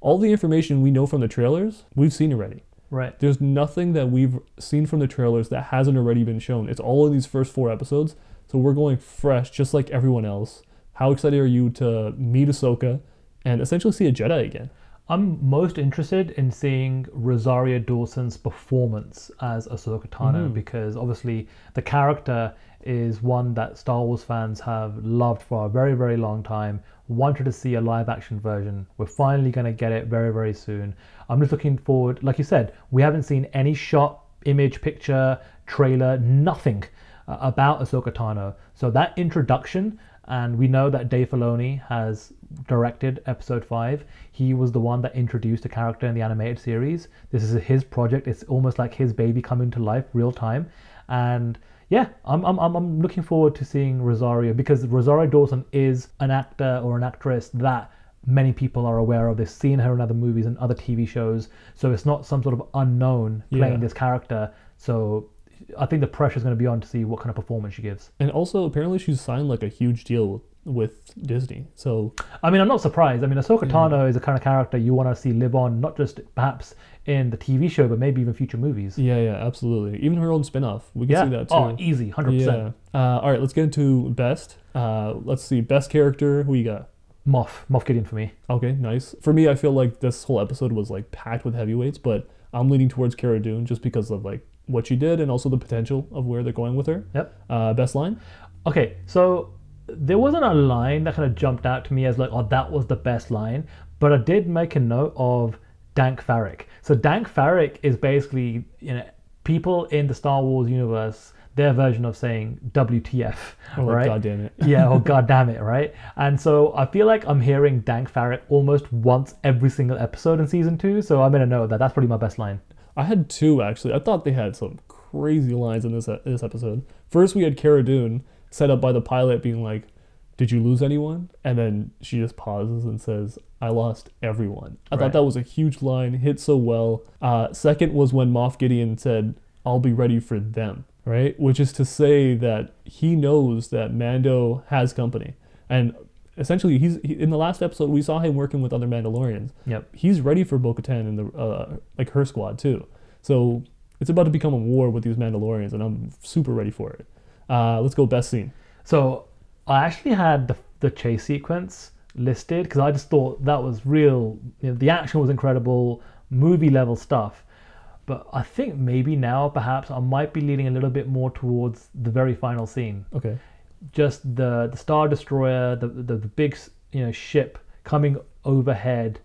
all the information we know from the trailers, we've seen already. Right. There's nothing that we've seen from the trailers that hasn't already been shown. It's all in these first four episodes. So we're going fresh, just like everyone else. How excited are you to meet Ahsoka and essentially see a Jedi again? I'm most interested in seeing Rosario Dawson's performance as Ahsoka Tano because obviously the character is one that Star Wars fans have loved for a very, very long time. Wanted to see a live action version. We're finally going to get it very, very soon. I'm just looking forward. Like you said, we haven't seen any shot, image, picture, trailer, nothing uh, about Ahsoka Tano. So that introduction, and we know that Dave Filoni has directed Episode Five. He was the one that introduced the character in the animated series. This is his project. It's almost like his baby coming to life, real time, and yeah, I'm, I'm, I'm- looking forward to seeing Rosario because Rosario Dawson is an actor or an actress that many people are aware of. They've seen her in other movies and other TV shows, so it's not some sort of unknown playing Yeah. this character. So I think the pressure is going to be on to see what kind of performance she gives. And also, apparently, she's signed like a huge deal with Disney. So I mean, I'm not surprised. I mean, Ahsoka Tano is the kind of character you want to see live on, not just perhaps in the TV show, but maybe even future movies. yeah, yeah, absolutely. Even her own spin-off, we can Yeah. see that too. Oh, easy, hundred yeah. percent. Uh, all right, let's get into best. Uh, let's see, best character. Who you got? Moff, Moff Gideon for me. Okay, nice. For me, I feel like this whole episode was like packed with heavyweights, but I'm leaning towards Cara Dune just because of like what she did and also the potential of where they're going with her. Yep. Uh, best line. Okay, so there wasn't a line that kind of jumped out to me as like, oh, that was the best line, but I did make a note of Dank Farrik. So Dank Farrik is basically, you know, people in the Star Wars universe, their version of saying WTF, Or oh, like, right? God damn it. yeah, or oh, [LAUGHS] God damn it, right? And so I feel like I'm hearing Dank Farrik almost once every single episode in season two. So I'm gonna know that that's probably my best line. I had two actually. I thought they had some crazy lines in this uh, this episode. First, we had Cara Dune set up by the pilot being like, "Did you lose anyone?" And then she just pauses and says, "I lost everyone." I Right. thought that was a huge line, hit so well. Uh, second was when Moff Gideon said, "I'll be ready for them," right? Which is to say that he knows that Mando has company, and essentially, he's he, in the last episode we saw him working with other Mandalorians Yep. he's ready for Bo-Katan and the uh, like her squad too. So it's about to become a war with these Mandalorians, and I'm super ready for it. Uh, let's go best scene. So I actually had the, the chase sequence listed because I just thought that was real. You know, the action was incredible, movie level stuff. But I think maybe now, perhaps, I might be leaning a little bit more towards the very final scene. Okay. Just the the star destroyer, the the, the big you know ship coming overhead.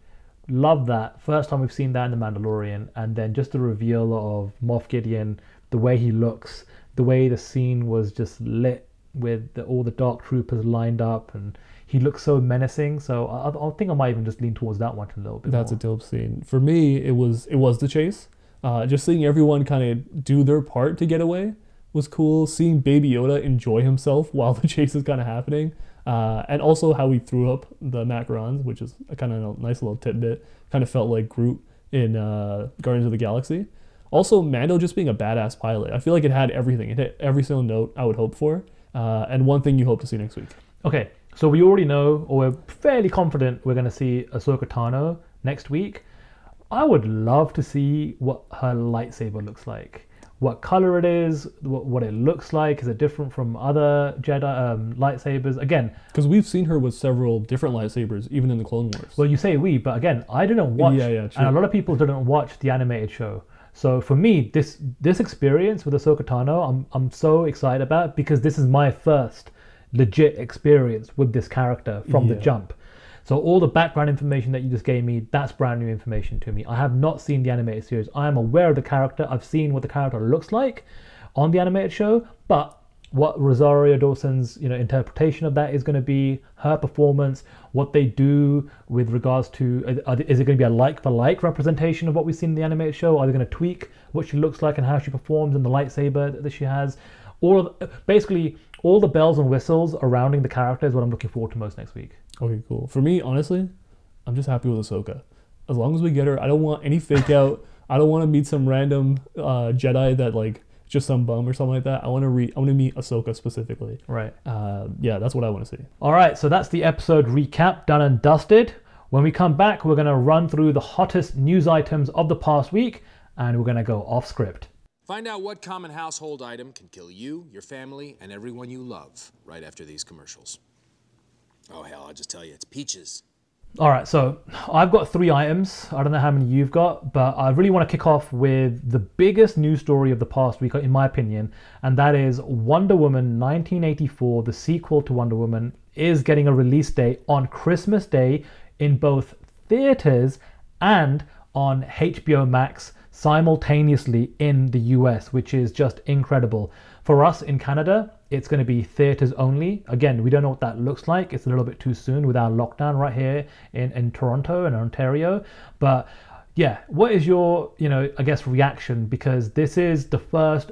Love that. First time we've seen that in the Mandalorian, and then just the reveal of Moff Gideon, the way he looks, the way the scene was just lit with the, all the dark troopers lined up, and he looks so menacing. So I, I think I might even just lean towards that one a little bit. That's a dope scene. For me, it was it was the chase. Uh, just seeing everyone kind of do their part to get away was cool. Seeing Baby Yoda enjoy himself [LAUGHS] while the chase is kind of happening, uh, and also how he threw up the macarons, which is a kind of a nice little tidbit. Kind of felt like Groot in uh, Guardians of the Galaxy. Also, Mando just being a badass pilot. I feel like it had everything. It hit every single note I would hope for. Uh, and one thing you hope to see next week. Okay, so we already know, or we're fairly confident, we're going to see Ahsoka Tano next week. I would love to see what her lightsaber looks like. What color it is, what, what it looks like. Is it different from other Jedi um, lightsabers? Again, Because we've seen her with several different lightsabers, even in the Clone Wars. well, you say we, but again, I didn't watch, Yeah, yeah, and a lot of people didn't watch the animated show. So for me, this this experience with Ahsoka Tano, I'm I'm so excited about because this is my first legit experience with this character from the jump. So all the background information that you just gave me, that's brand new information to me. I have not seen the animated series. I am aware of the character. I've seen what the character looks like on the animated show, but what Rosario Dawson's you know interpretation of that is going to be her performance, what they do with regards to are is it going to be a like for like representation of what we've seen in the animated show? Are they going to tweak what she looks like and how she performs and the lightsaber that she has? All of, basically all the bells and whistles surrounding the character is what I'm looking forward to most next week. Okay, cool. For me, honestly, I'm just happy with Ahsoka. As long as we get her, I don't want any fake out. [LAUGHS] I don't want to meet some random uh, Jedi that like just some bum or something like that. I want to read. I want to meet Ahsoka specifically. Right. Uh, yeah, that's what I want to see. All right, so that's the episode recap done and dusted. When we come back, we're going to run through the hottest news items of the past week and we're going to go off script. Find out what common household item can kill you, your family, and everyone you love right after these commercials. Oh, hell, I'll just tell you, it's peaches. All right, so I've got three items. I don't know how many you've got, but I really want to kick off with the biggest news story of the past week, in my opinion, and that is Wonder Woman 1984, the sequel to Wonder Woman, is getting a release date on Christmas Day in both theaters and on HBO Max simultaneously in the US, which is just incredible. For us in Canada, it's going to be theaters only. Again, we don't know what that looks like. It's a little bit too soon with our lockdown right here in, in Toronto and Ontario. But yeah, what is your, you know, I guess reaction? Because this is the first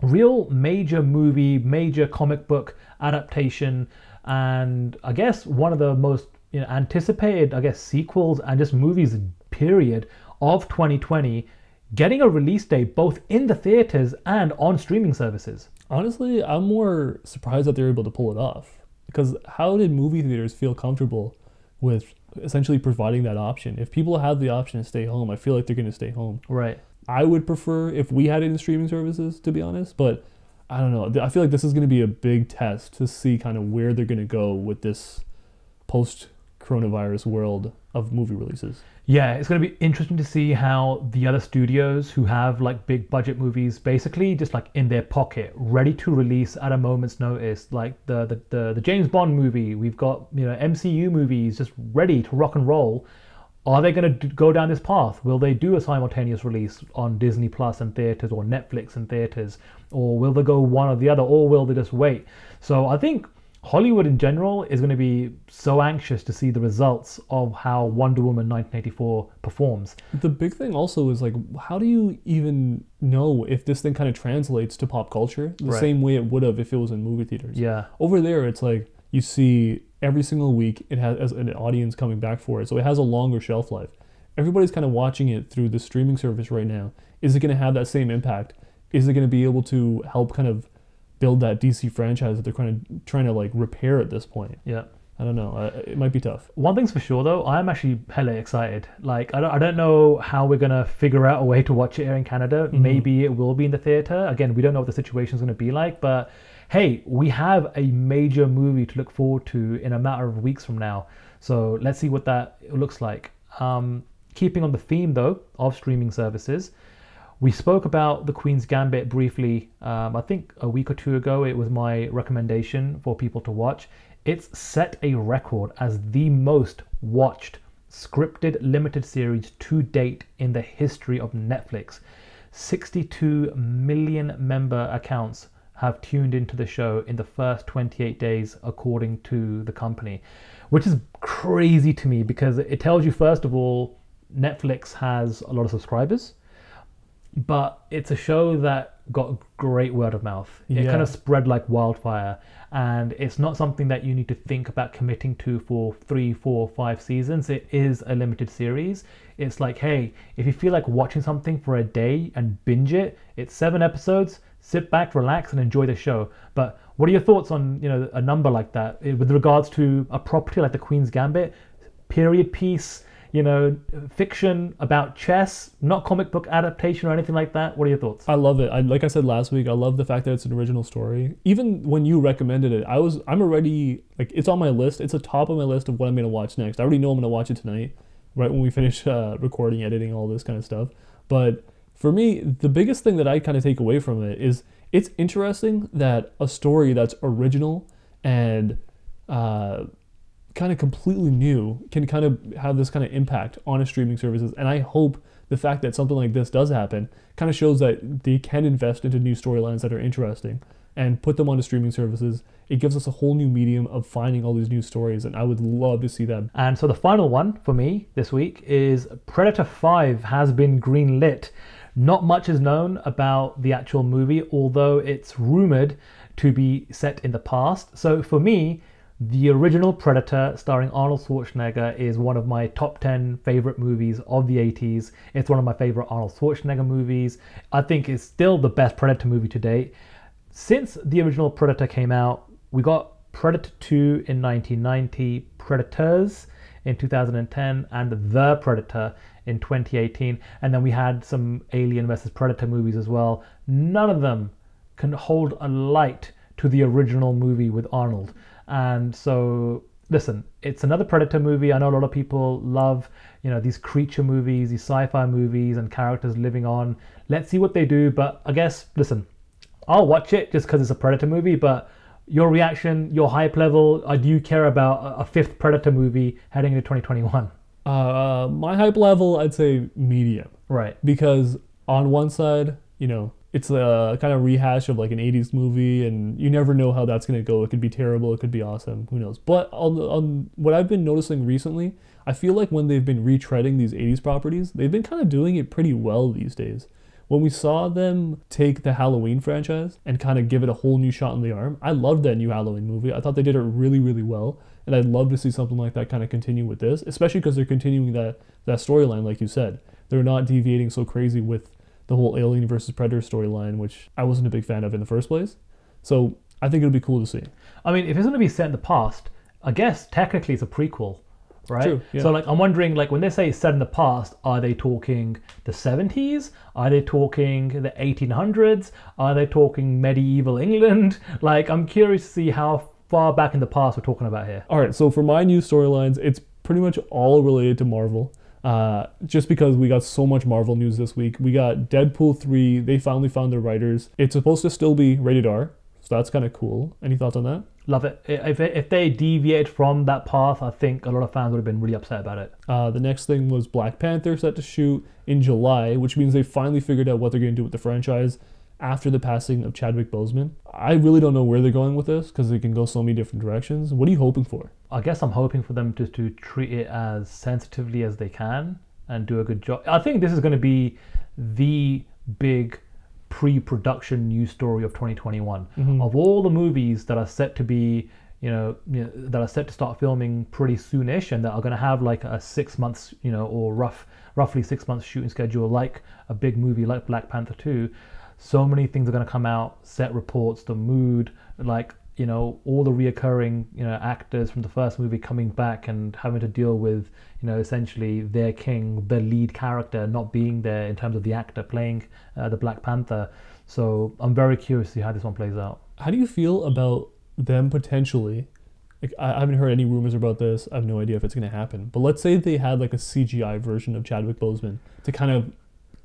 real major movie, major comic book adaptation, and I guess one of the most you know, anticipated, I guess, sequels and just movies period of 2020 getting a release date both in the theaters and on streaming services. Honestly, I'm more surprised that they're able to pull it off. Because how did movie theaters feel comfortable with essentially providing that option? If people have the option to stay home, I feel like they're going to stay home. Right. I would prefer if we had it in streaming services, to be honest. But I don't know. I feel like this is going to be a big test to see kind of where they're going to go with this post coronavirus world of movie releases. Yeah, it's going to be interesting to see how the other studios who have like big budget movies basically just like in their pocket, ready to release at a moment's notice. Like the the, the, the James Bond movie, we've got, you know, MCU movies just ready to rock and roll. Are they going to go down this path? Will they do a simultaneous release on Disney Plus and theaters or Netflix and theaters? Or will they go one or the other? Or will they just wait? So I think Hollywood in general is going to be so anxious to see the results of how Wonder Woman 1984 performs. The big thing also is like, how do you even know if this thing kind of translates to pop culture the Right. same way it would have if it was in movie theaters? Yeah. Over there, it's like you see every single week it has an audience coming back for it, so it has a longer shelf life. Everybody's kind of watching it through the streaming service right now. Is it going to have that same impact? Is it going to be able to help kind of build that DC franchise that they're kind of trying to like repair at this point? Yeah. I don't know. Uh, it might be tough. One thing's for sure though, I'm actually hella excited. Like I don't, I don't know how we're gonna figure out a way to watch it here in Canada. Maybe it will be in the theater. Again, we don't know what the situation's gonna be like, but hey, we have a major movie to look forward to in a matter of weeks from now. So let's see what that looks like. Um, keeping on the theme though of streaming services, we spoke about the Queen's Gambit briefly. Um, I think a week or two ago. It was my recommendation for people to watch. It's set a record as the most watched scripted limited series to date in the history of Netflix. 62 million member accounts have tuned into the show in the first 28 days, according to the company, which is crazy to me because it tells you, first of all, Netflix has a lot of subscribers but it's a show that got great word of mouth. It Yeah. kind of spread like wildfire, and it's not something that you need to think about committing to for three, four, five seasons. It is a limited series. It's like, hey, if you feel like watching something for a day and binge it, it's seven episodes. Sit back, relax, and enjoy the show. But what are your thoughts on you know a number like that with regards to a property like The Queen's Gambit, period piece? You know, fiction about chess, not comic book adaptation or anything like that. What are your thoughts? I love it. I, like I said last week, I love the fact that it's an original story. Even when you recommended it, I was I'm already like it's on my list. It's a top of my list of what I'm gonna watch next. I already know I'm gonna watch it tonight, right when we [LAUGHS] finish uh, recording, editing, all this kind of stuff. But for me, the biggest thing that I kind of take away from it is it's interesting that a story that's original and uh, kind of completely new can kind of have this kind of impact on a streaming services. And I hope the fact that something like this does happen kind of shows that they can invest into new storylines that are interesting and put them onto streaming services. It gives us a whole new medium of finding all these new stories, and I would love to see that. And so the final one for me this week is Predator 5 has been greenlit. Not much is known about the actual movie, although it's rumored to be set in the past. So for me, the original Predator starring Arnold Schwarzenegger is one of my top 10 favorite movies of the 80s. It's one of my favorite Arnold Schwarzenegger movies. I think it's still the best Predator movie to date. Since the original Predator came out, we got Predator 2 in 1990, Predators in 2010, and The Predator in 2018. And then we had some Alien vs. Predator movies as well. None of them can hold a light to the original movie with Arnold. And so listen, it's another Predator movie. I know a lot of people love, you know, these creature movies, these sci-fi movies, and characters living on. Let's see what they do. But I guess, listen, I'll watch it just because it's a Predator movie. But your reaction, your hype level, uh, do you care about a- fifth Predator movie heading into 2021? Uh, my hype level, I'd say medium. Right. because on one side, you know, it's a uh, kind of rehash of like an 80s movie and you never know how that's going to go. It could be terrible, it could be awesome, who knows. But on, on what I've been noticing recently, I feel like when they've been retreading these 80s properties, they've been kind of doing it pretty well these days. When we saw them take the Halloween franchise and kind of give it a whole new shot in the arm, I loved that new Halloween movie. I thought they did it really, really well. And I'd love to see something like that kind of continue with this, especially because they're continuing that, that storyline, like you said. They're not deviating so crazy with the whole Alien versus Predator storyline, which I wasn't a big fan of in the first place. So I think it'll be cool to see. I mean, if it's going to be set in the past, I guess technically it's a prequel, right? True, yeah. So like, I'm wondering, like, when they say it's set in the past, are they talking the 70s? Are they talking the 1800s? Are they talking medieval England? [LAUGHS] Like, I'm curious to see how far back in the past we're talking about here. All right, so for my new storylines, it's pretty much all related to Marvel. Uh, just because we got so much Marvel news this week. We got Deadpool 3, they finally found their writers. It's supposed to still be rated R, so that's kind of cool. Any thoughts on that? Love it. If, if they deviated from that path, I think a lot of fans would have been really upset about it. Uh, the next thing was Black Panther set to shoot in July, which means they finally figured out what they're going to do with the franchise after the passing of Chadwick Boseman. I really don't know where they're going with this because they can go so many different directions. What are you hoping for? I guess I'm hoping for them just to treat it as sensitively as they can and do a good job. I think this is going to be the big pre-production news story of 2021. Mm-hmm. Of all the movies that are set to be, you know, you know, that are set to start filming pretty soonish and that are going to have like a six months, you know, or rough, roughly six months shooting schedule, like a big movie like Black Panther 2. So many things are going to come out, set reports, the mood, like you know all the reoccurring you know actors from the first movie coming back and having to deal with you know essentially their king the lead character not being there in terms of the actor playing uh, the black panther so i'm very curious to see how this one plays out How do you feel about them potentially? Like, I haven't heard any rumors about this. I have no idea if it's going to happen. But let's say they had like a CGI version of Chadwick Boseman to kind of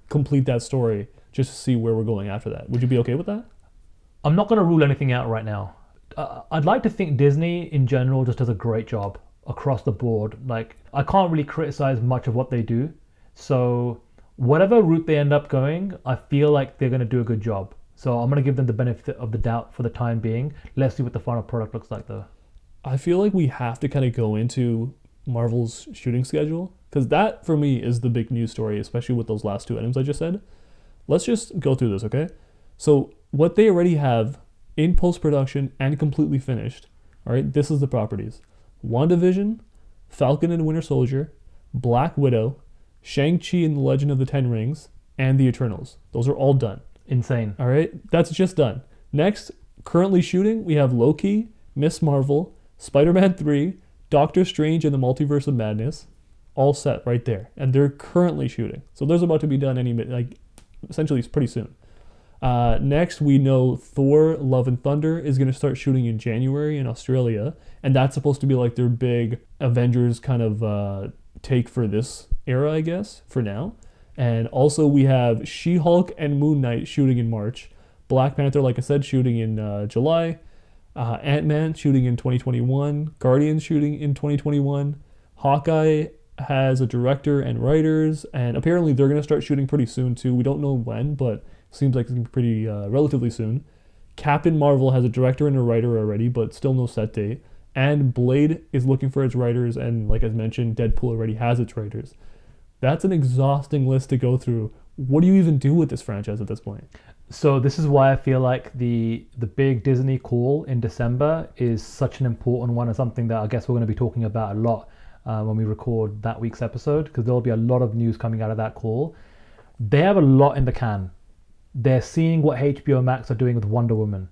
complete that story, just to see where we're going after that. Would you be okay with that? i'm not going to rule anything out right now uh, i'd like to think disney in general just does a great job across the board like i can't really criticize much of what they do so whatever route they end up going i feel like they're going to do a good job so i'm going to give them the benefit of the doubt for the time being let's see what the final product looks like though I feel like we have to kind of go into Marvel's shooting schedule because that for me is the big news story, especially with those last two items I just said. Let's just go through this, okay? So, what they already have in post production and completely finished, all right, this is the properties WandaVision, Falcon and Winter Soldier, Black Widow, Shang-Chi and the Legend of the Ten Rings, and the Eternals. Those are all done. insane All right, that's just done. Next, currently shooting, we have Loki, Miss Marvel, Spider Man 3, Doctor Strange and the Multiverse of Madness, all set right there. And they're currently shooting. So there's about to be done any minute, like essentially it's pretty soon. Uh, next, we know Thor Love and Thunder is going to start shooting in January in Australia. And that's supposed to be like their big Avengers kind of uh, take for this era, I guess, for now. And also, we have She Hulk and Moon Knight shooting in March. Black Panther, like I said, shooting in uh, July. Uh, Ant Man shooting in 2021. Guardians shooting in 2021. Hawkeye has a director and writers, and apparently they're going to start shooting pretty soon too. We don't know when, but seems like it's gonna be pretty uh, relatively soon. Captain Marvel has a director and a writer already, but still no set date. And Blade is looking for its writers, and like I mentioned, Deadpool already has its writers. That's an exhausting list to go through. What do you even do with this franchise at this point? So this is why I feel like the the big Disney call in December is such an important one and something that I guess we're going to be talking about a lot uh, when we record that week's episode because there'll be a lot of news coming out of that call. They have a lot in the can. They're seeing what HBO Max are doing with Wonder Woman.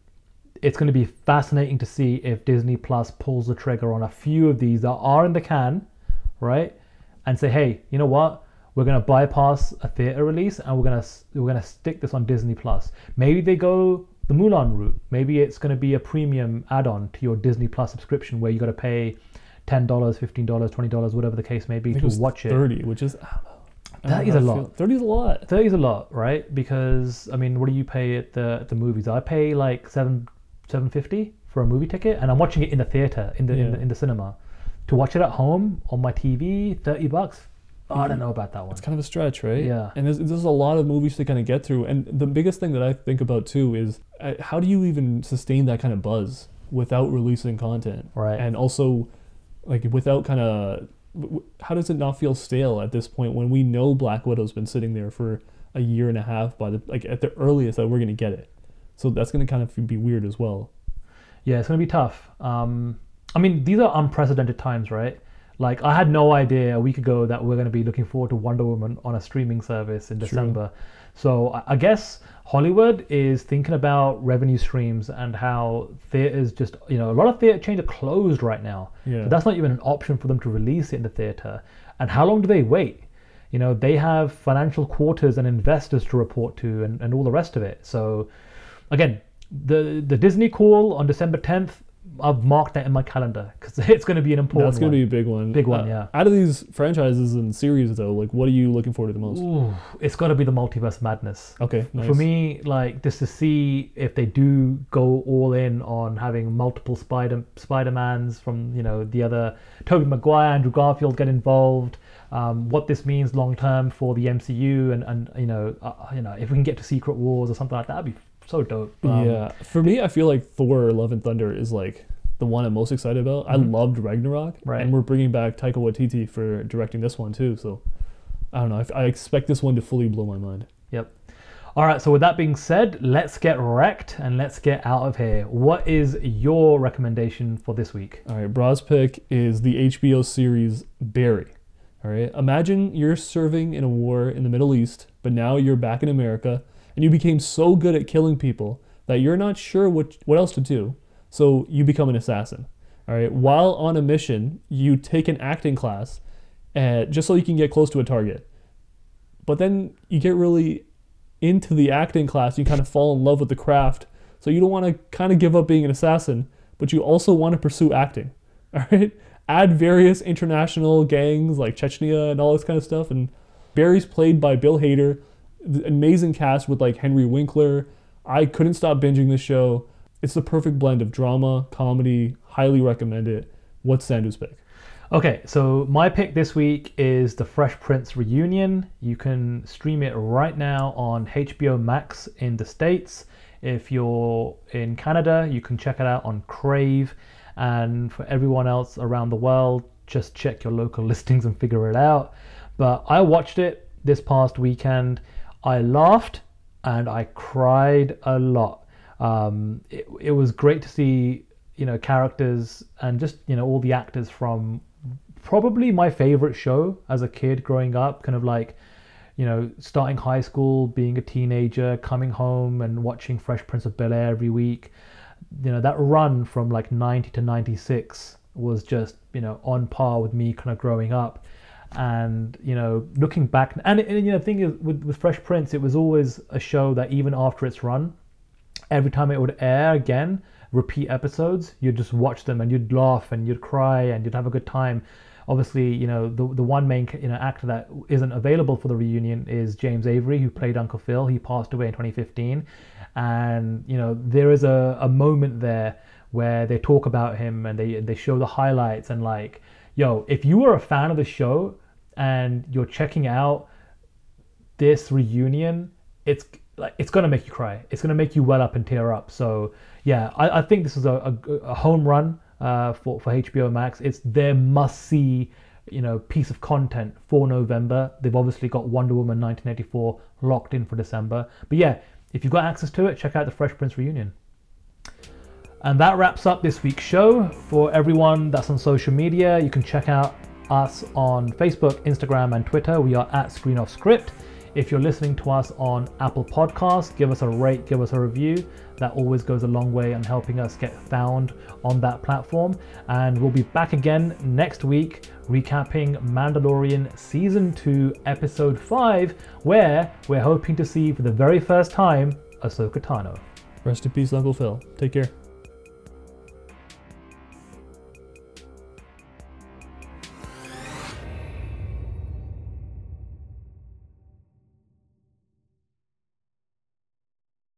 It's going to be fascinating to see if Disney Plus pulls the trigger on a few of these that are in the can, right? And say, hey, you know what? We're going to bypass a theater release and we're going to we're going to stick this on Disney Plus. Maybe they go the Mulan route. Maybe it's going to be a premium add-on to your Disney Plus subscription where you got to pay ten dollars, fifteen dollars, twenty dollars, whatever the case may be, to it watch it. thirty, which is I don't know. I don't is a lot. Thirty is a lot. 30 is a lot, right? Because I mean, what do you pay at the at the movies? I pay like seven seven fifty for a movie ticket, and I'm watching it in the theater, in the, in the in the cinema. To watch it at home on my TV, thirty bucks. Oh, I don't know about that one. It's kind of a stretch, right? Yeah. And there's, there's a lot of movies to kind of get through. And the biggest thing that I think about too is uh, how do you even sustain that kind of buzz without releasing content? Right. And also, like, without kind of, how does it not feel stale at this point when we know Black Widow's been sitting there for a year and a half by the, like, at the earliest that we're going to get it? So that's going to kind of be weird as well. Yeah, it's gonna be tough. Um, I mean, these are unprecedented times, right? Like, I had no idea a week ago that we're gonna be looking forward to Wonder Woman on a streaming service in December. So I- I guess Hollywood is thinking about revenue streams and how theaters just, you know, a lot of theater chains are closed right now. Yeah. So that's not even an option for them to release it in the theater. And how long do they wait? You know, they have financial quarters and investors to report to and, and all the rest of it. So again, the the Disney call on December 10th, I've marked that in my calendar because [LAUGHS] it's going to be an important That's going to be a big one. Big one, Uh, yeah. Out of these franchises and series, though, like, what are you looking forward to the most? Ooh, it's got to be the multiverse madness. Okay, nice. For me, like just to see if they do go all in on having multiple Spider Spider Mans from you know the other Tobey Maguire, Andrew Garfield get involved. Um, what this means long term for the MCU, and and you know uh, you know if we can get to Secret Wars or something like that, that'd be so dope. Um, yeah, for me, I feel like Thor: Love and Thunder is like the one I'm most excited about. I loved Ragnarok, Mm-hmm. Right. and we're bringing back Taika Waititi for directing this one too. So I don't know. I, I expect this one to fully blow my mind. Yep. All right. So with that being said, let's get wrecked and let's get out of here. What is your recommendation for this week? All right, Bras pick is the HBO series Barry. All right, imagine you're serving in a war in the Middle East, but now you're back in America, and you became so good at killing people that you're not sure what what else to do. So you become an assassin. All right, while on a mission, you take an acting class, uh, just so you can get close to a target. But then you get really into the acting class, you kind of fall in love with the craft. So you don't want to kind of give up being an assassin, but you also want to pursue acting. [LAUGHS] All right? Add various international gangs like Chechnya and all this kind of stuff. And Barry's played by Bill Hader. Amazing cast with like Henry Winkler. I couldn't stop binging this show. It's the perfect blend of drama, comedy. Highly recommend it. What's Sandu's pick? Okay, so my pick this week is the Fresh Prince reunion. You can stream it right now on HBO Max in the States. If you're in Canada, you can check it out on Crave. And for everyone else around the world, just check your local [LAUGHS] listings and figure it out. But I watched it this past weekend. I laughed and I cried a lot. Um, it, it was great to see, you know, characters and just, you know, all the actors from probably my favorite show as a kid growing up, kind of like, you know, starting high school, being a teenager, coming home and watching Fresh Prince of Bel Air every week. You know, that run from like 90 to 96 was just, you know, on par with me kind of growing up. And, you know, looking back, and, and you know, the thing is, with, with Fresh Prince, it was always a show that even after its run, every time it would air again, repeat episodes, you'd just watch them and you'd laugh and you'd cry and you'd have a good time. Obviously, you know the the one main you know actor that isn't available for the reunion is James Avery, who played Uncle Phil. He passed away in 2015, and you know there is a, a moment there where they talk about him and they they show the highlights and like, yo, if you were a fan of the show and you're checking out this reunion, it's like it's gonna make you cry. It's gonna make you well up and tear up. So yeah, I, I think this is a, a, a home run uh, for for HBO Max. It's their must see, you know, piece of content for November. They've obviously got Wonder Woman 1984 locked in for December. But yeah, if you've got access to it, check out the Fresh Prince reunion. And that wraps up this week's show. For everyone that's on social media, you can check out us on Facebook, Instagram, and Twitter. We are at Screen Off Script. If you're listening to us on Apple Podcasts, give us a rate, give us a review. That always goes a long way in helping us get found on that platform. And we'll be back again next week recapping Mandalorian Season 2, Episode 5, where we're hoping to see for the very first time Ahsoka Tano. Rest in peace, Uncle Phil. Take care.